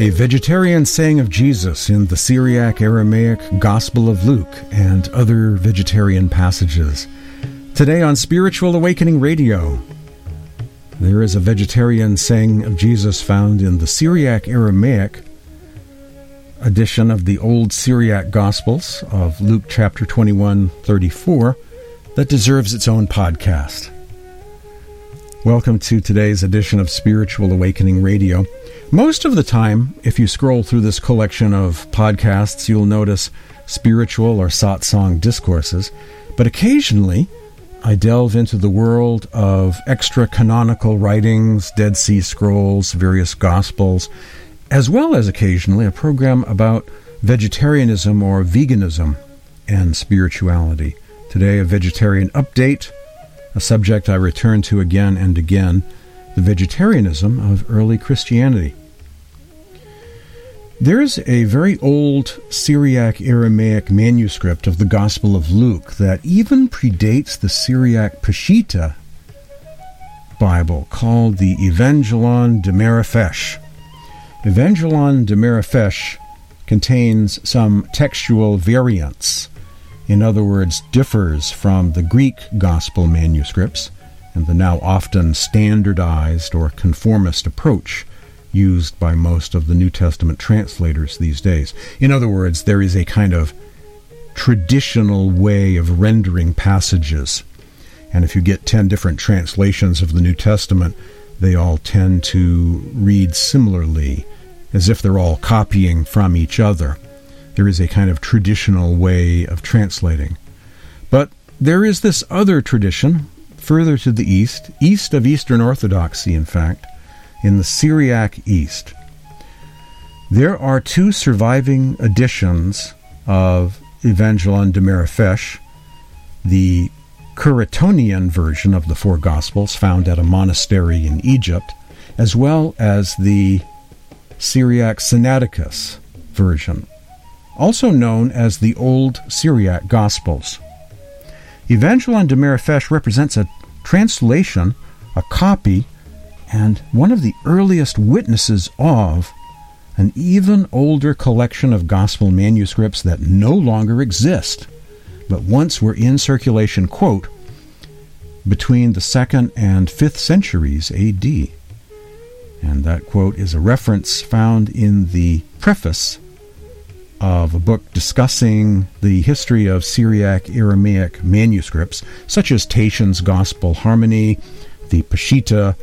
A vegetarian saying of Jesus in the Syriac Aramaic Gospel of Luke and other vegetarian passages. Today on Spiritual Awakening Radio, there is a vegetarian saying of Jesus found in the Syriac Aramaic edition of the Old Syriac Gospels of Luke chapter 21 34 that deserves its own podcast. Welcome to today's edition of Spiritual Awakening Radio. Most of the time, if you scroll through this collection of podcasts, you'll notice spiritual or satsang discourses, but occasionally I delve into the world of extra canonical writings, Dead Sea Scrolls, various Gospels, as well as occasionally a program about vegetarianism or veganism and spirituality. Today, a vegetarian update, a subject I return to again and again the vegetarianism of early Christianity. There's a very old Syriac Aramaic manuscript of the Gospel of Luke that even predates the Syriac Peshitta Bible called the Evangelon de Marafesh. Evangelon de Marafesh contains some textual variants, in other words, differs from the Greek Gospel manuscripts and the now often standardized or conformist approach used by most of the New Testament translators these days. In other words, there is a kind of traditional way of rendering passages. And if you get 10 different translations of the New Testament, they all tend to read similarly, as if they're all copying from each other. There is a kind of traditional way of translating. But there is this other tradition, further to the east, east of Eastern Orthodoxy, in fact, in the Syriac East. There are two surviving editions of Evangelon de Marafesh, the Curetonian version of the four Gospels found at a monastery in Egypt, as well as the Syriac Sinaiticus version, also known as the Old Syriac Gospels. Evangelon de Marafesh represents a translation, a copy and one of the earliest witnesses of an even older collection of gospel manuscripts that no longer exist, but once were in circulation, quote, between the 2nd and 5th centuries AD. And that quote is a reference found in the preface of a book discussing the history of Syriac Aramaic manuscripts, such as Tatian's Gospel Harmony, the Peshitta,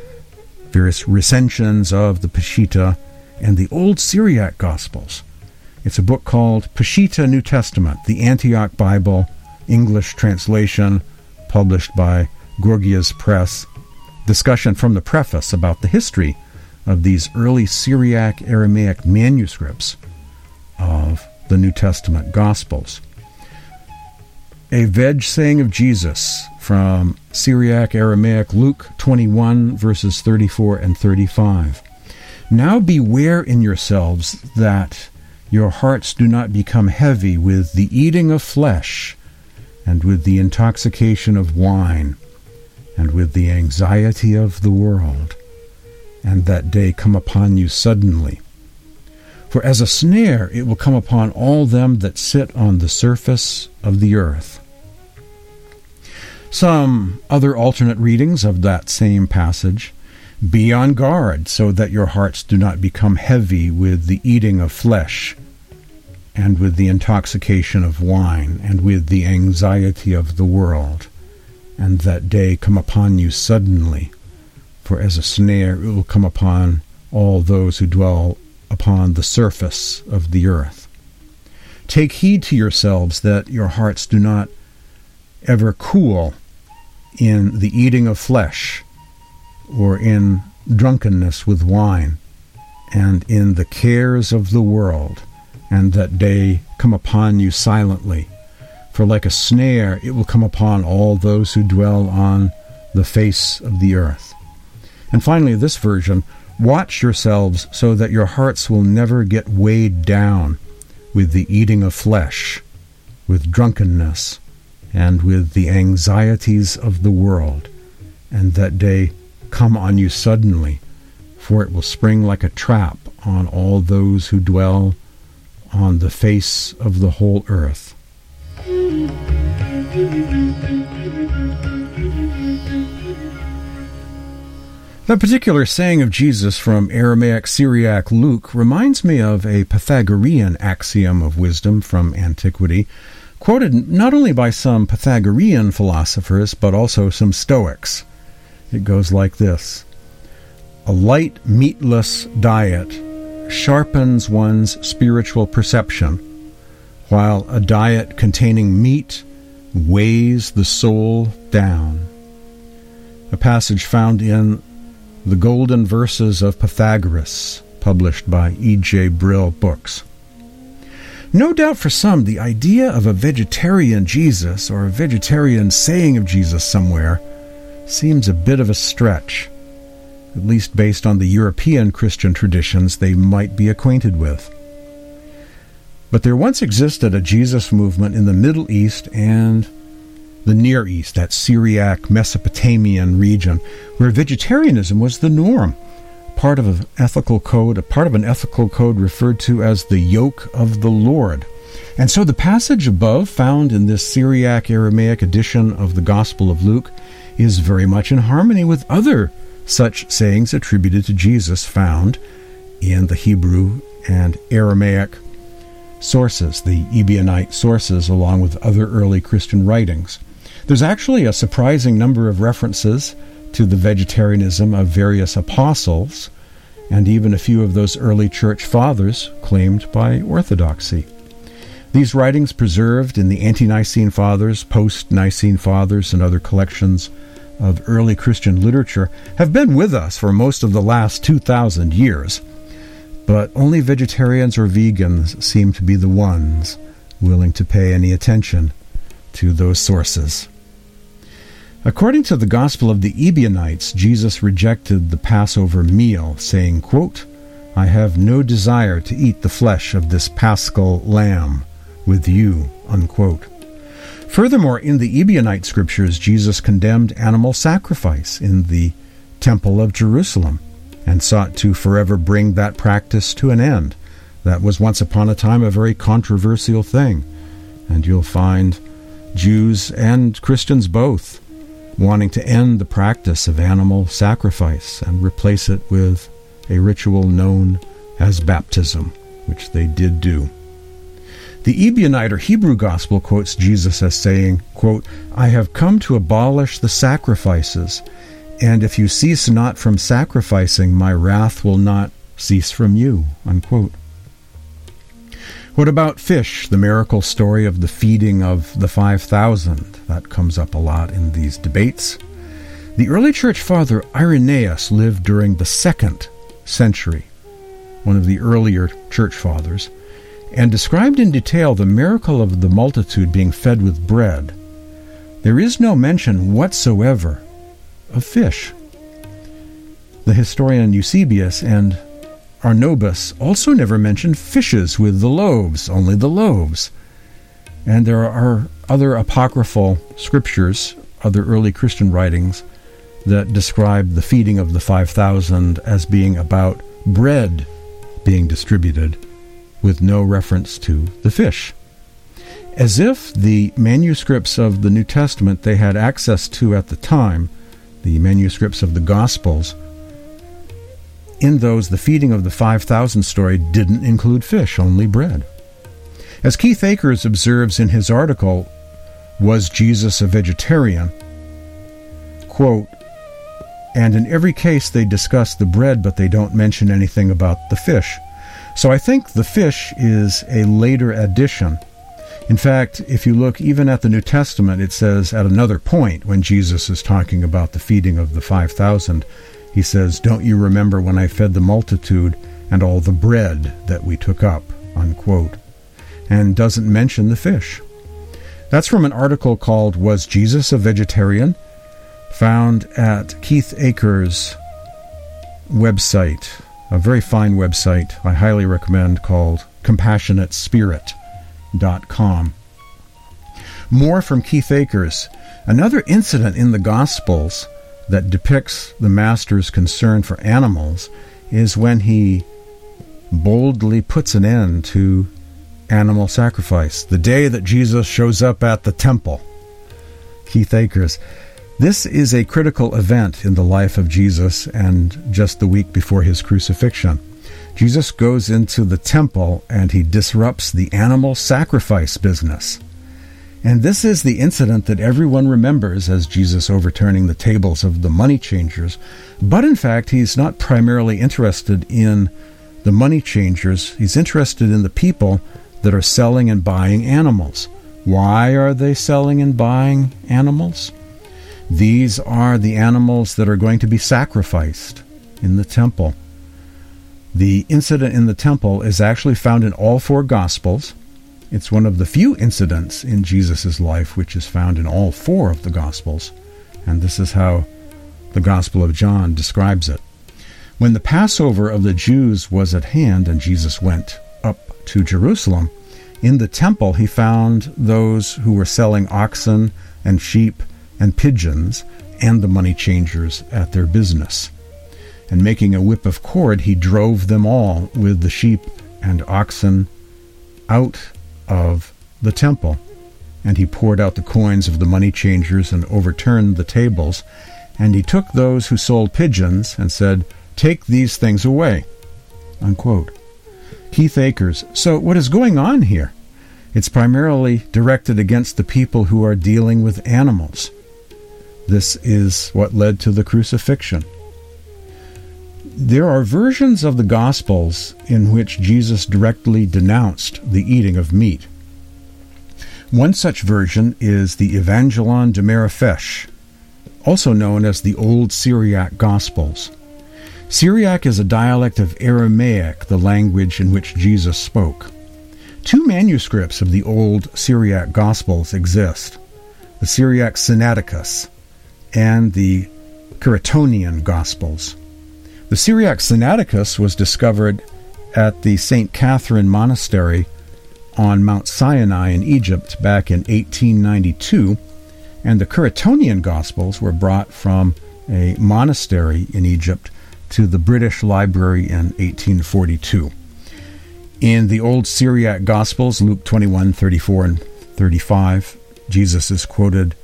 various recensions of the Peshitta, and the Old Syriac Gospels. It's a book called Peshitta New Testament, the Antioch Bible, English translation, published by Gorgias Press. Discussion from the preface about the history of these early Syriac Aramaic manuscripts the New Testament Gospels. A veg saying of Jesus from Syriac Aramaic Luke 21, verses 34 and 35. Now beware in yourselves that your hearts do not become heavy with the eating of flesh, and with the intoxication of wine, and with the anxiety of the world, and that day come upon you suddenly. For as a snare it will come upon all them that sit on the surface of the earth. Some other alternate readings of that same passage. Be on guard so that your hearts do not become heavy with the eating of flesh, and with the intoxication of wine, and with the anxiety of the world, and that day come upon you suddenly. For as a snare it will come upon all those who dwell upon the surface of the earth. Take heed to yourselves that your hearts do not ever cool in the eating of flesh or in drunkenness with wine and in the cares of the world, and that day come upon you silently. For like a snare it will come upon all those who dwell on the face of the earth. And finally, this version watch yourselves so that your hearts will never get weighed down with the eating of flesh, with drunkenness, and with the anxieties of the world, and that day come on you suddenly, for it will spring like a trap on all those who dwell on the face of the whole earth. That particular saying of Jesus from Aramaic Syriac Luke reminds me of a Pythagorean axiom of wisdom from antiquity, quoted not only by some Pythagorean philosophers, but also some Stoics. It goes like this A light, meatless diet sharpens one's spiritual perception, while a diet containing meat weighs the soul down. A passage found in the Golden Verses of Pythagoras, published by E.J. Brill Books. No doubt for some, the idea of a vegetarian Jesus or a vegetarian saying of Jesus somewhere seems a bit of a stretch, at least based on the European Christian traditions they might be acquainted with. But there once existed a Jesus movement in the Middle East and the Near East, that Syriac Mesopotamian region, where vegetarianism was the norm, part of an ethical code, a part of an ethical code referred to as the yoke of the Lord. And so the passage above, found in this Syriac Aramaic edition of the Gospel of Luke, is very much in harmony with other such sayings attributed to Jesus found in the Hebrew and Aramaic sources, the Ebionite sources, along with other early Christian writings. There's actually a surprising number of references to the vegetarianism of various apostles, and even a few of those early church fathers claimed by orthodoxy. These writings, preserved in the Ante Nicene Fathers, Post Nicene Fathers, and other collections of early Christian literature, have been with us for most of the last 2,000 years. But only vegetarians or vegans seem to be the ones willing to pay any attention to those sources. According to the Gospel of the Ebionites, Jesus rejected the Passover meal, saying, quote, I have no desire to eat the flesh of this paschal lamb with you. Unquote. Furthermore, in the Ebionite scriptures, Jesus condemned animal sacrifice in the Temple of Jerusalem and sought to forever bring that practice to an end. That was once upon a time a very controversial thing, and you'll find Jews and Christians both wanting to end the practice of animal sacrifice and replace it with a ritual known as baptism, which they did do. The Ebionite or Hebrew gospel quotes Jesus as saying, quote, I have come to abolish the sacrifices, and if you cease not from sacrificing, my wrath will not cease from you. Unquote. What about fish, the miracle story of the feeding of the 5,000? That comes up a lot in these debates. The early church father Irenaeus lived during the second century, one of the earlier church fathers, and described in detail the miracle of the multitude being fed with bread. There is no mention whatsoever of fish. The historian Eusebius and Arnobius also never mentioned fishes with the loaves, only the loaves. And there are other apocryphal scriptures, other early Christian writings, that describe the feeding of the 5,000 as being about bread being distributed, with no reference to the fish. As if the manuscripts of the New Testament they had access to at the time, the manuscripts of the Gospels, in those, the feeding of the 5,000 story didn't include fish, only bread. As Keith Akers observes in his article, Was Jesus a Vegetarian? Quote, and in every case they discuss the bread, but they don't mention anything about the fish. So I think the fish is a later addition. In fact, if you look even at the New Testament, it says at another point when Jesus is talking about the feeding of the 5,000, he says, Don't you remember when I fed the multitude and all the bread that we took up? Unquote. And doesn't mention the fish. That's from an article called Was Jesus a Vegetarian? found at Keith Akers' website, a very fine website I highly recommend called CompassionateSpirit.com. More from Keith Akers. Another incident in the Gospels that depicts the master's concern for animals is when he boldly puts an end to animal sacrifice. The day that Jesus shows up at the temple. Keith Akers. This is a critical event in the life of Jesus and just the week before his crucifixion. Jesus goes into the temple and he disrupts the animal sacrifice business. And this is the incident that everyone remembers as Jesus overturning the tables of the money changers. But in fact, he's not primarily interested in the money changers, he's interested in the people that are selling and buying animals. Why are they selling and buying animals? These are the animals that are going to be sacrificed in the temple. The incident in the temple is actually found in all four Gospels. It's one of the few incidents in Jesus' life which is found in all four of the Gospels, and this is how the Gospel of John describes it. When the Passover of the Jews was at hand and Jesus went up to Jerusalem, in the temple he found those who were selling oxen and sheep and pigeons and the money changers at their business. And making a whip of cord, he drove them all with the sheep and oxen out of the temple. And he poured out the coins of the money changers and overturned the tables. And he took those who sold pigeons and said, Take these things away. Unquote. Keith Akers. So, what is going on here? It's primarily directed against the people who are dealing with animals. This is what led to the crucifixion. There are versions of the Gospels in which Jesus directly denounced the eating of meat. One such version is the Evangelon de Marafesh, also known as the Old Syriac Gospels. Syriac is a dialect of Aramaic, the language in which Jesus spoke. Two manuscripts of the Old Syriac Gospels exist the Syriac Sinaiticus and the Curetonian Gospels. The Syriac Sinaiticus was discovered at the St. Catherine Monastery on Mount Sinai in Egypt back in 1892, and the Curetonian Gospels were brought from a monastery in Egypt to the British Library in 1842. In the Old Syriac Gospels, Luke 21, 34, and 35, Jesus is quoted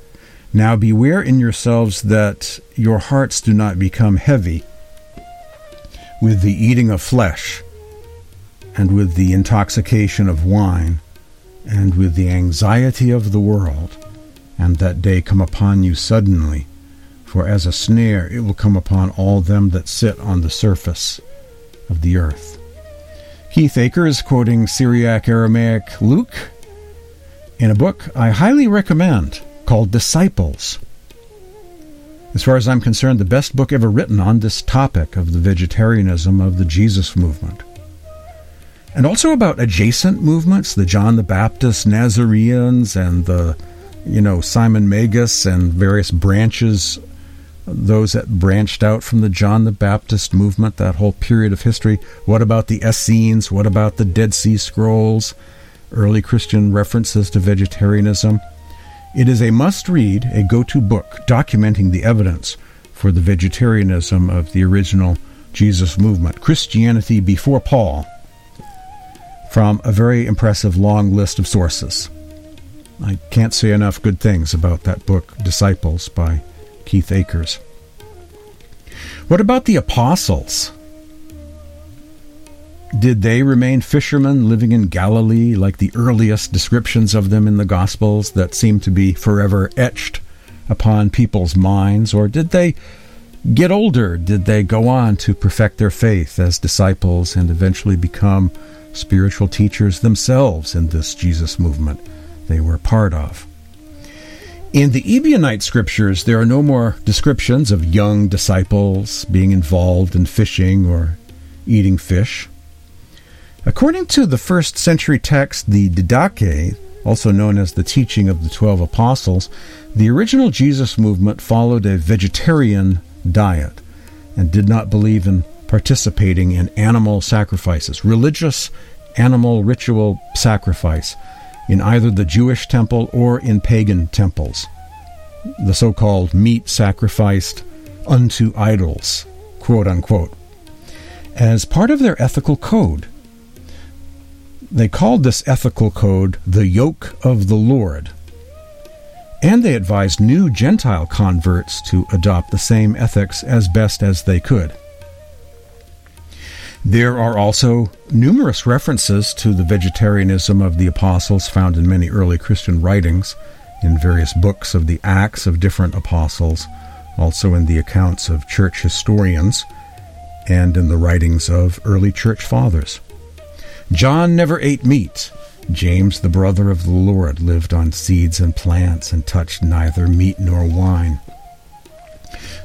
Now beware in yourselves that your hearts do not become heavy with the eating of flesh, and with the intoxication of wine, and with the anxiety of the world, and that day come upon you suddenly. For as a snare it will come upon all them that sit on the surface of the earth. Keith Akers, quoting Syriac Aramaic Luke, in a book I highly recommend called Disciples. As far as I'm concerned, the best book ever written on this topic of the vegetarianism of the Jesus movement. And also about adjacent movements, the John the Baptist Nazareans and the, you know, Simon Magus and various branches those that branched out from the John the Baptist movement, that whole period of history. What about the Essenes? What about the Dead Sea Scrolls? Early Christian references to vegetarianism. It is a must read, a go to book documenting the evidence for the vegetarianism of the original Jesus movement, Christianity Before Paul, from a very impressive long list of sources. I can't say enough good things about that book, Disciples, by Keith Akers. What about the apostles? Did they remain fishermen living in Galilee like the earliest descriptions of them in the Gospels that seem to be forever etched upon people's minds? Or did they get older? Did they go on to perfect their faith as disciples and eventually become spiritual teachers themselves in this Jesus movement they were part of? In the Ebionite scriptures, there are no more descriptions of young disciples being involved in fishing or eating fish. According to the first century text, the Didache, also known as the teaching of the Twelve Apostles, the original Jesus movement followed a vegetarian diet and did not believe in participating in animal sacrifices, religious animal ritual sacrifice in either the Jewish temple or in pagan temples. The so called meat sacrificed unto idols, quote unquote. As part of their ethical code, They called this ethical code the yoke of the Lord. And they advised new Gentile converts to adopt the same ethics as best as they could. There are also numerous references to the vegetarianism of the apostles found in many early Christian writings, in various books of the Acts of different apostles, also in the accounts of church historians, and in the writings of early church fathers. John never ate meat. James, the brother of the Lord, lived on seeds and plants and touched neither meat nor wine.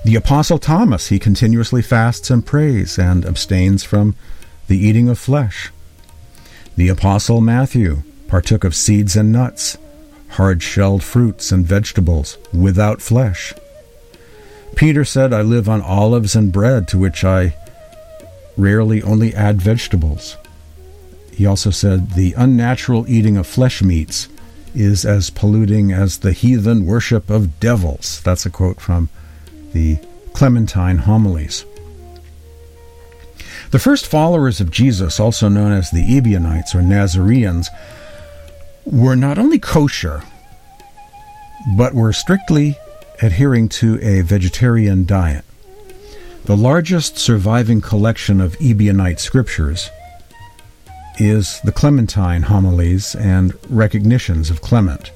The Apostle Thomas, he continuously fasts and prays and abstains from the eating of flesh. The Apostle Matthew partook of seeds and nuts, hard shelled fruits and vegetables, without flesh. Peter said, I live on olives and bread, to which I rarely only add vegetables. He also said, The unnatural eating of flesh meats is as polluting as the heathen worship of devils. That's a quote from the Clementine Homilies. The first followers of Jesus, also known as the Ebionites or Nazareans, were not only kosher, but were strictly adhering to a vegetarian diet. The largest surviving collection of Ebionite scriptures is the Clementine homilies and recognitions of Clement,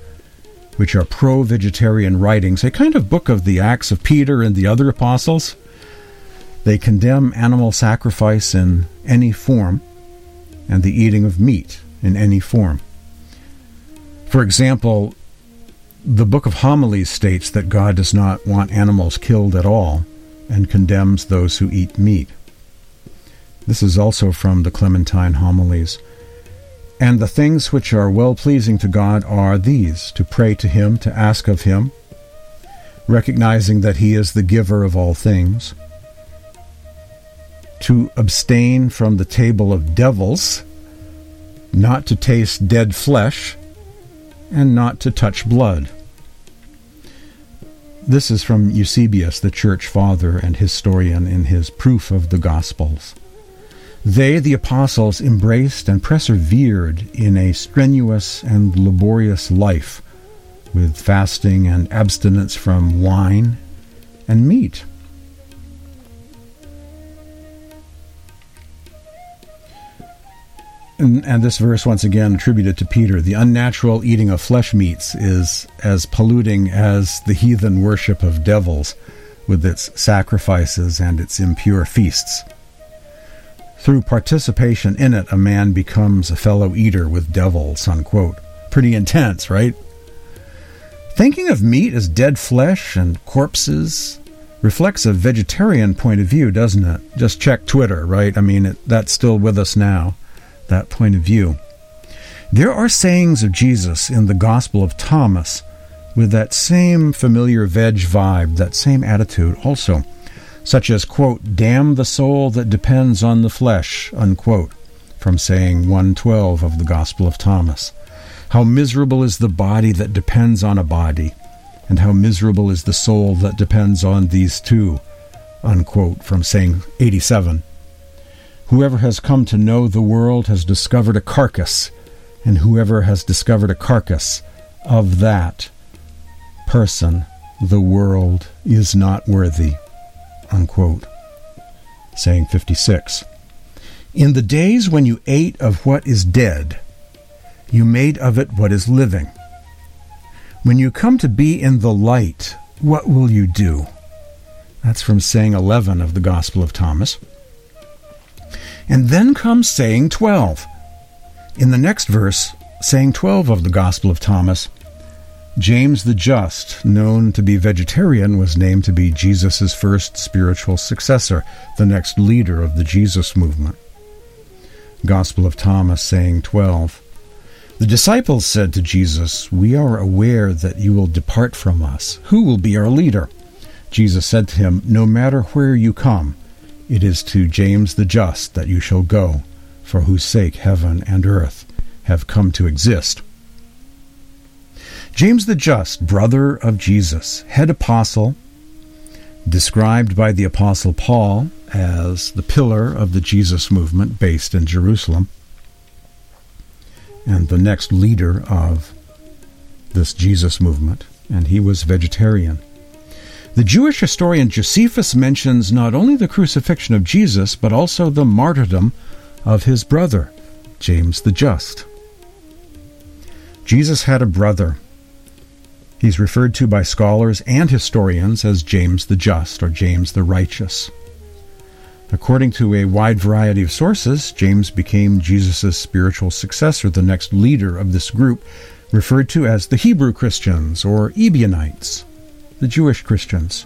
which are pro vegetarian writings, a kind of book of the Acts of Peter and the other apostles. They condemn animal sacrifice in any form and the eating of meat in any form. For example, the Book of Homilies states that God does not want animals killed at all and condemns those who eat meat. This is also from the Clementine Homilies. And the things which are well pleasing to God are these to pray to Him, to ask of Him, recognizing that He is the giver of all things, to abstain from the table of devils, not to taste dead flesh, and not to touch blood. This is from Eusebius, the church father and historian, in his Proof of the Gospels. They, the apostles, embraced and persevered in a strenuous and laborious life with fasting and abstinence from wine and meat. And, and, this verse, once again, attributed to Peter the unnatural eating of flesh meats is as polluting as the heathen worship of devils with its sacrifices and its impure feasts. Through participation in it, a man becomes a fellow eater with devils. Unquote. Pretty intense, right? Thinking of meat as dead flesh and corpses reflects a vegetarian point of view, doesn't it? Just check Twitter, right? I mean, it, that's still with us now that point of view. There are sayings of Jesus in the Gospel of Thomas with that same familiar veg vibe, that same attitude also, such as, quote, damn the soul that depends on the flesh, unquote, from saying 112 of the Gospel of Thomas. How miserable is the body that depends on a body, and how miserable is the soul that depends on these two, unquote, from saying 87. Whoever has come to know the world has discovered a carcass, and whoever has discovered a carcass, of that person the world is not worthy. Unquote. Saying 56. In the days when you ate of what is dead, you made of it what is living. When you come to be in the light, what will you do? That's from saying 11 of the Gospel of Thomas. And then comes saying 12. In the next verse, saying 12 of the Gospel of Thomas, James the Just, known to be vegetarian, was named to be Jesus' first spiritual successor, the next leader of the Jesus movement. Gospel of Thomas, saying 12. The disciples said to Jesus, We are aware that you will depart from us. Who will be our leader? Jesus said to him, No matter where you come, it is to James the Just that you shall go, for whose sake heaven and earth have come to exist. James the Just, brother of Jesus, head apostle, described by the Apostle Paul as the pillar of the Jesus movement based in Jerusalem. and the next leader of this Jesus movement, and he was vegetarian. The Jewish historian Josephus mentions not only the crucifixion of Jesus, but also the martyrdom of his brother, James the Just. Jesus had a brother. He's referred to by scholars and historians as James the Just or James the Righteous. According to a wide variety of sources, James became Jesus' spiritual successor, the next leader of this group, referred to as the Hebrew Christians or Ebionites, the Jewish Christians.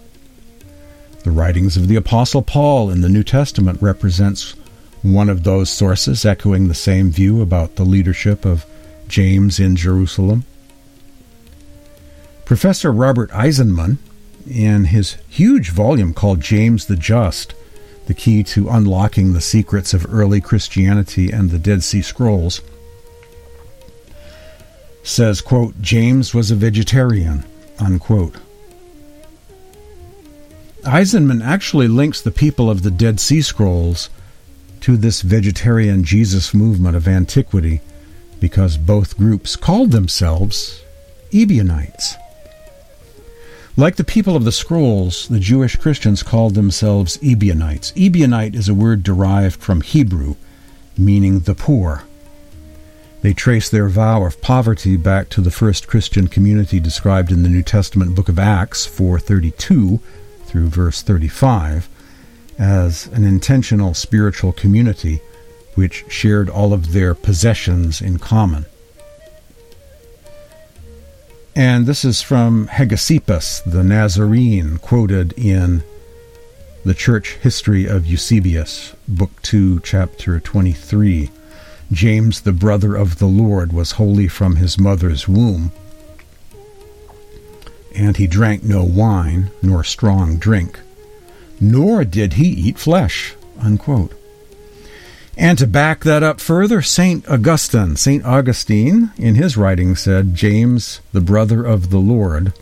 The writings of the Apostle Paul in the New Testament represents one of those sources, echoing the same view about the leadership of James in Jerusalem. Professor Robert Eisenman, in his huge volume called James the Just, the key to unlocking the secrets of early Christianity and the Dead Sea Scrolls, says, quote, James was a vegetarian, unquote. Eisenman actually links the people of the Dead Sea Scrolls to this vegetarian Jesus movement of antiquity because both groups called themselves Ebionites. Like the people of the scrolls, the Jewish Christians called themselves Ebionites. Ebionite is a word derived from Hebrew, meaning the poor. They trace their vow of poverty back to the first Christian community described in the New Testament book of Acts 4:32 through verse 35 as an intentional spiritual community which shared all of their possessions in common. And this is from Hegesippus, the Nazarene, quoted in the Church History of Eusebius, Book 2, Chapter 23. James, the brother of the Lord, was holy from his mother's womb. And he drank no wine, nor strong drink, nor did he eat flesh. Unquote. And to back that up further, St. Augustine, St. Augustine, in his writing said, James, the brother of the Lord,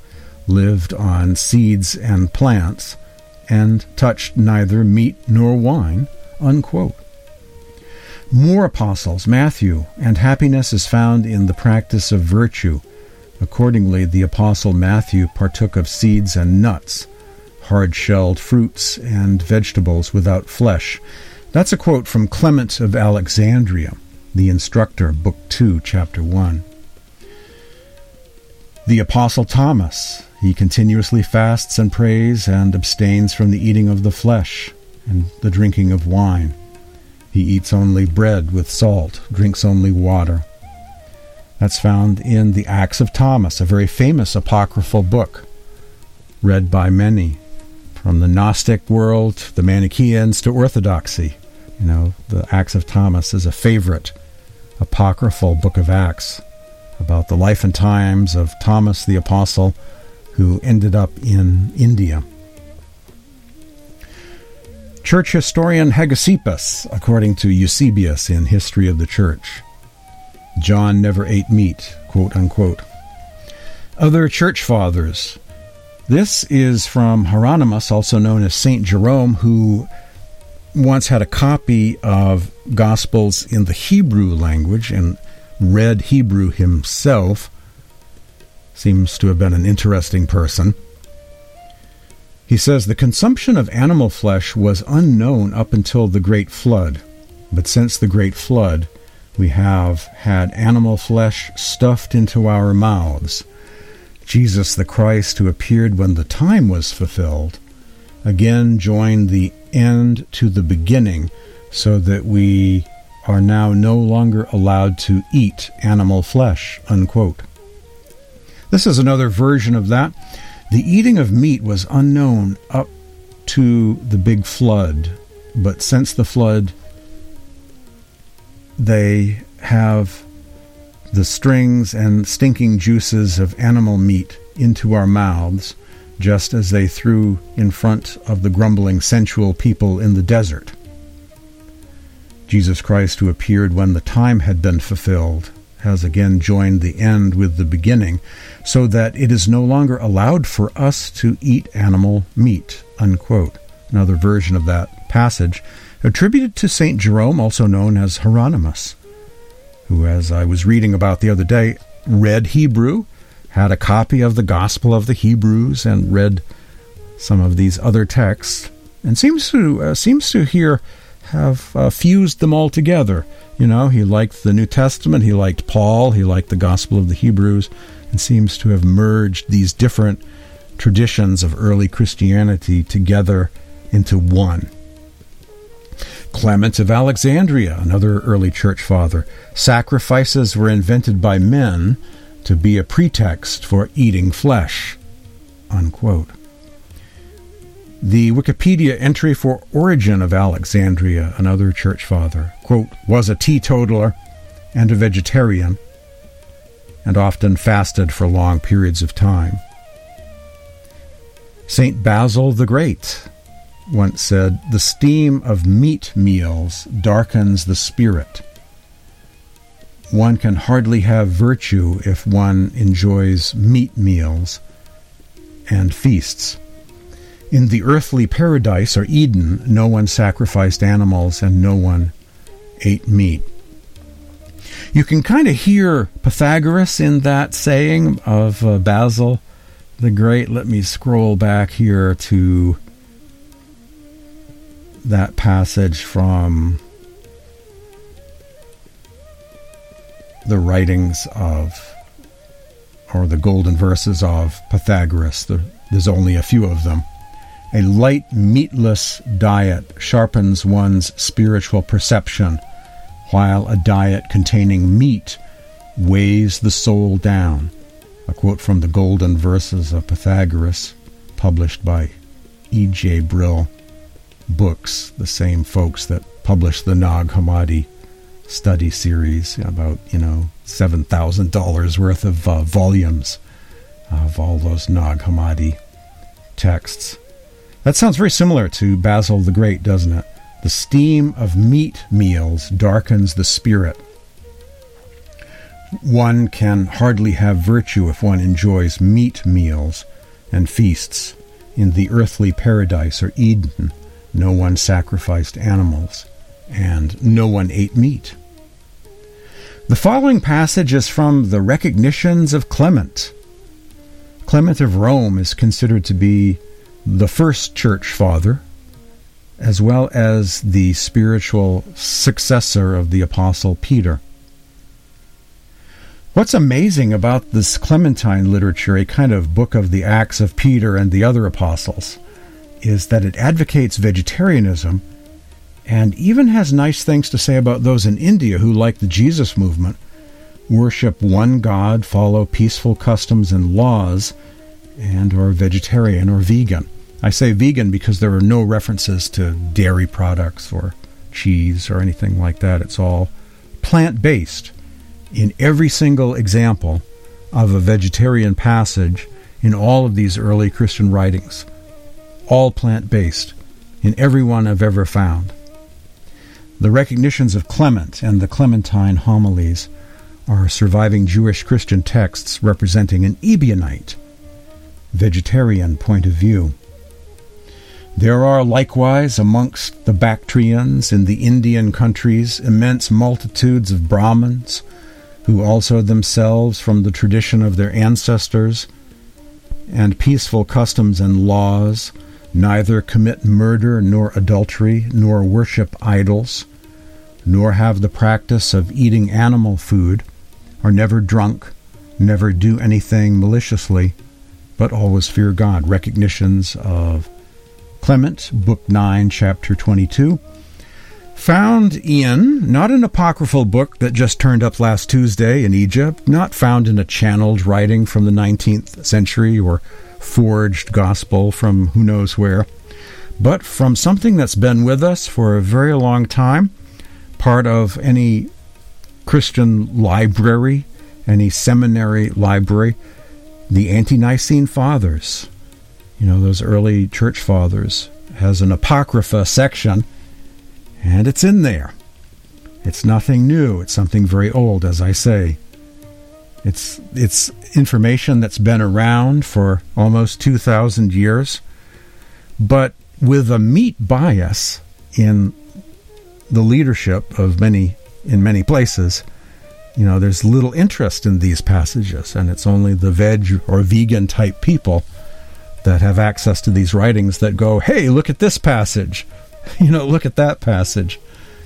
lived on seeds and plants, and touched neither meat nor wine. Unquote. More apostles, Matthew, and happiness is found in the practice of virtue. Accordingly, the apostle Matthew partook of seeds and nuts, hard shelled fruits and vegetables without flesh that's a quote from Clement of Alexandria, the instructor, Book 2, Chapter 1. The Apostle Thomas, he continuously fasts and prays and abstains from the eating of the flesh and the drinking of wine. He eats only bread with salt, drinks only water. That's found in the Acts of Thomas, a very famous apocryphal book, read by many, from the Gnostic world, the Manichaeans, to Orthodoxy. You know, the Acts of Thomas is a favorite apocryphal book of Acts about the life and times of Thomas the Apostle who ended up in India. Church historian Hegesippus, according to Eusebius in History of the Church. John never ate meat, quote unquote. Other church fathers. This is from Hieronymus, also known as Saint Jerome, who once had a copy of Gospels in the Hebrew language and read Hebrew himself. Seems to have been an interesting person. He says the consumption of animal flesh was unknown up until the Great Flood, but since the Great Flood, we have had animal flesh stuffed into our mouths. Jesus the Christ, who appeared when the time was fulfilled, again joined the end to the beginning so that we are now no longer allowed to eat animal flesh. Unquote. This is another version of that. The eating of meat was unknown up to the big flood, but since the flood, they have the strings and stinking juices of animal meat into our mouths just as they threw in front of the grumbling sensual people in the desert. Jesus Christ, who appeared when the time had been fulfilled, has again joined the end with the beginning, so that it is no longer allowed for us to eat animal meat. Unquote. Another version of that passage, attributed to St. Jerome, also known as Hieronymus. Who, as I was reading about the other day, read Hebrew, had a copy of the Gospel of the Hebrews, and read some of these other texts, and seems to uh, seems to here have uh, fused them all together. You know, he liked the New Testament, he liked Paul, he liked the Gospel of the Hebrews, and seems to have merged these different traditions of early Christianity together into one. Clement of Alexandria, another early church father, sacrifices were invented by men to be a pretext for eating flesh. Unquote. The Wikipedia entry for Origen of Alexandria, another church father, quote, was a teetotaler and a vegetarian, and often fasted for long periods of time. St. Basil the Great once said, The steam of meat meals darkens the spirit. One can hardly have virtue if one enjoys meat meals and feasts. In the earthly paradise or Eden, no one sacrificed animals and no one ate meat. You can kind of hear Pythagoras in that saying of uh, Basil the Great. Let me scroll back here to that passage from the writings of, or the golden verses of Pythagoras. There's only a few of them. A light, meatless diet sharpens one's spiritual perception, while a diet containing meat weighs the soul down. A quote from the Golden Verses of Pythagoras, published by E.J. Brill Books, the same folks that published the Nag Hammadi study series, about, you know, $7,000 worth of uh, volumes of all those Nag Hammadi texts. That sounds very similar to Basil the Great, doesn't it? The steam of meat meals darkens the spirit. One can hardly have virtue if one enjoys meat meals and feasts. In the earthly paradise or Eden, no one sacrificed animals, and no one ate meat. The following passage is from the Recognitions of Clement. Clement of Rome is considered to be the first church father, as well as the spiritual successor of the Apostle Peter. What's amazing about this Clementine literature, a kind of book of the Acts of Peter and the other apostles, is that it advocates vegetarianism and even has nice things to say about those in India who, like the Jesus movement, worship one God, follow peaceful customs and laws, and are vegetarian or vegan. I say vegan because there are no references to dairy products or cheese or anything like that. It's all plant based. In every single example of a vegetarian passage in all of these early Christian writings, all plant based, in every one I've ever found. The recognitions of Clement and the Clementine homilies are surviving Jewish Christian texts representing an Ebionite, vegetarian point of view. There are likewise amongst the Bactrians in the Indian countries immense multitudes of Brahmins, who also themselves, from the tradition of their ancestors and peaceful customs and laws, neither commit murder nor adultery, nor worship idols, nor have the practice of eating animal food, are never drunk, never do anything maliciously, but always fear God. Recognitions of Clement, Book 9, Chapter 22. Found in, not an apocryphal book that just turned up last Tuesday in Egypt, not found in a channeled writing from the 19th century or forged gospel from who knows where, but from something that's been with us for a very long time, part of any Christian library, any seminary library, the Ante Nicene Fathers. You know, those early church fathers, has an Apocrypha section, and it's in there. It's nothing new, it's something very old, as I say. It's, it's information that's been around for almost 2,000 years, but with a meat bias in the leadership of many in many places, You know, there's little interest in these passages, and it's only the veg or vegan type people that have access to these writings that go, hey, look at this passage. You know, look at that passage.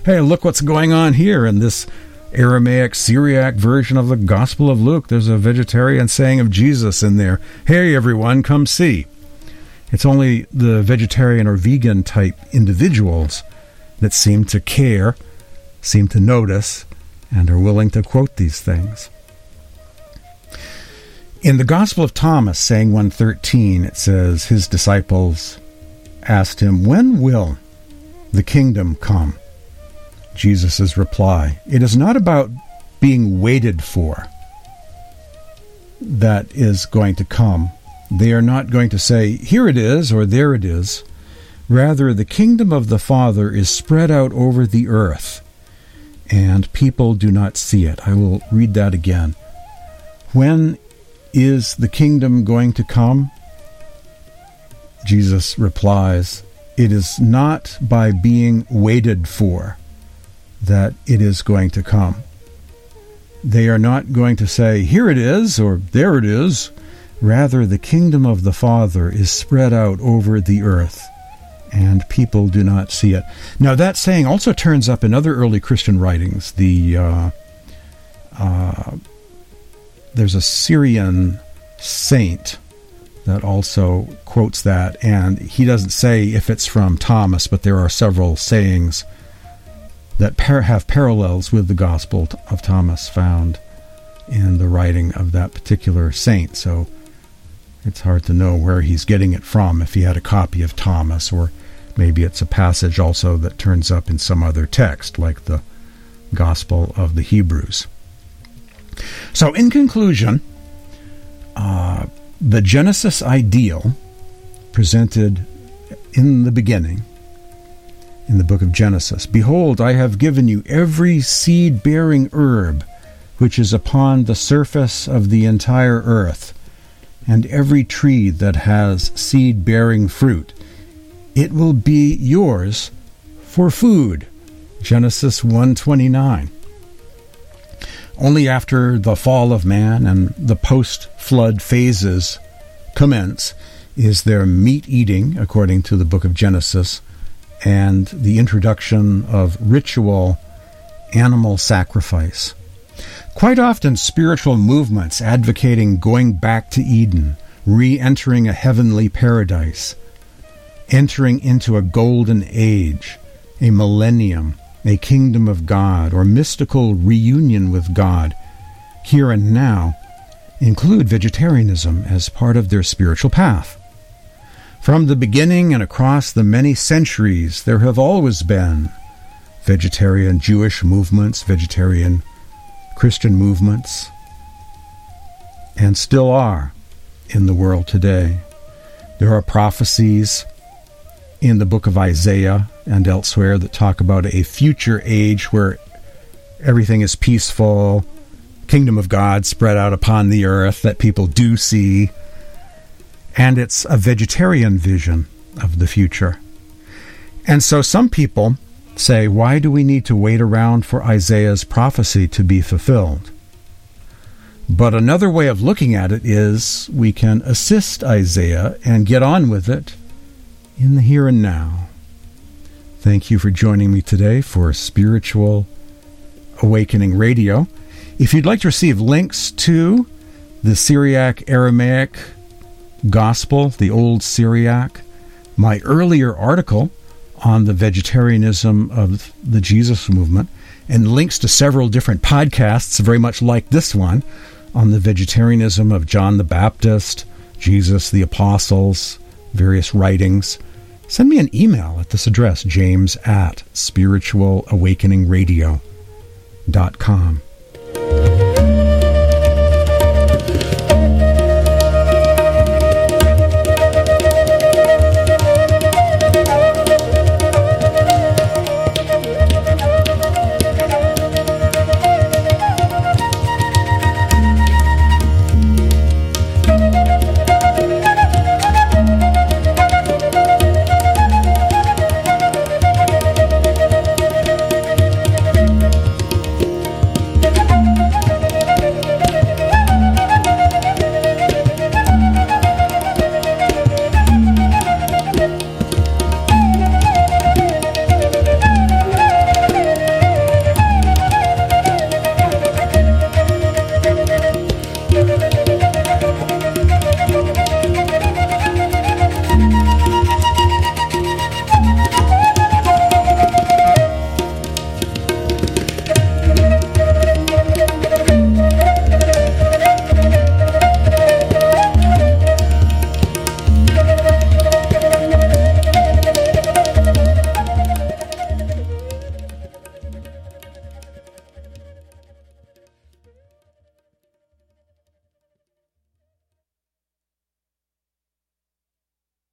Hey, look what's going on here in this Aramaic Syriac version of the Gospel of Luke. There's a vegetarian saying of Jesus in there. Hey, everyone, come see. It's only the vegetarian or vegan type individuals that seem to care, seem to notice, and are willing to quote these things. In the Gospel of Thomas, saying 113, it says, His disciples asked him, When will the kingdom come? Jesus' reply, It is not about being waited for that is going to come. They are not going to say, Here it is, or there it is. Rather, the kingdom of the Father is spread out over the earth, and people do not see it. I will read that again. When is the kingdom going to come? Jesus replies, It is not by being waited for that it is going to come. They are not going to say, Here it is, or there it is. Rather, the kingdom of the Father is spread out over the earth and people do not see it. Now, that saying also turns up in other early Christian writings. The uh, uh, there's a Syrian saint that also quotes that, and he doesn't say if it's from Thomas, but there are several sayings that par- have parallels with the Gospel of Thomas found in the writing of that particular saint. So it's hard to know where he's getting it from if he had a copy of Thomas or Maybe it's a passage also that turns up in some other text, like the Gospel of the Hebrews. So, in conclusion, uh, the Genesis ideal presented in the beginning in the book of Genesis Behold, I have given you every seed bearing herb which is upon the surface of the entire earth, and every tree that has seed bearing fruit it will be yours for food. Genesis 1:29. Only after the fall of man and the post-flood phases commence is there meat eating according to the book of Genesis and the introduction of ritual animal sacrifice. Quite often, spiritual movements advocating going back to Eden, re entering a heavenly paradise, entering into a golden age, a millennium, a kingdom of God, or mystical reunion with God, here and now, include vegetarianism as part of their spiritual path. From the beginning and across the many centuries, there have always been vegetarian Jewish movements, vegetarian Christian movements, and still are in the world today. There are prophecies in the book of Isaiah and elsewhere that talk about a future age where everything is peaceful, kingdom of God spread out upon the earth that people do see. And it's a vegetarian vision of the future. And so some people say, why do we need to wait around for Isaiah's prophecy to be fulfilled? But another way of looking at it is we can assist Isaiah and get on with it in the here and now. Thank you for joining me today for Spiritual Awakening Radio. If you'd like to receive links to the Syriac Aramaic Gospel, the Old Syriac, my earlier article on the vegetarianism of the Jesus movement, and links to several different podcasts, very much like this one, on the vegetarianism of John the Baptist, Jesus, the apostles, various writings send me an email at this address, james at spiritualawakeningradio.com.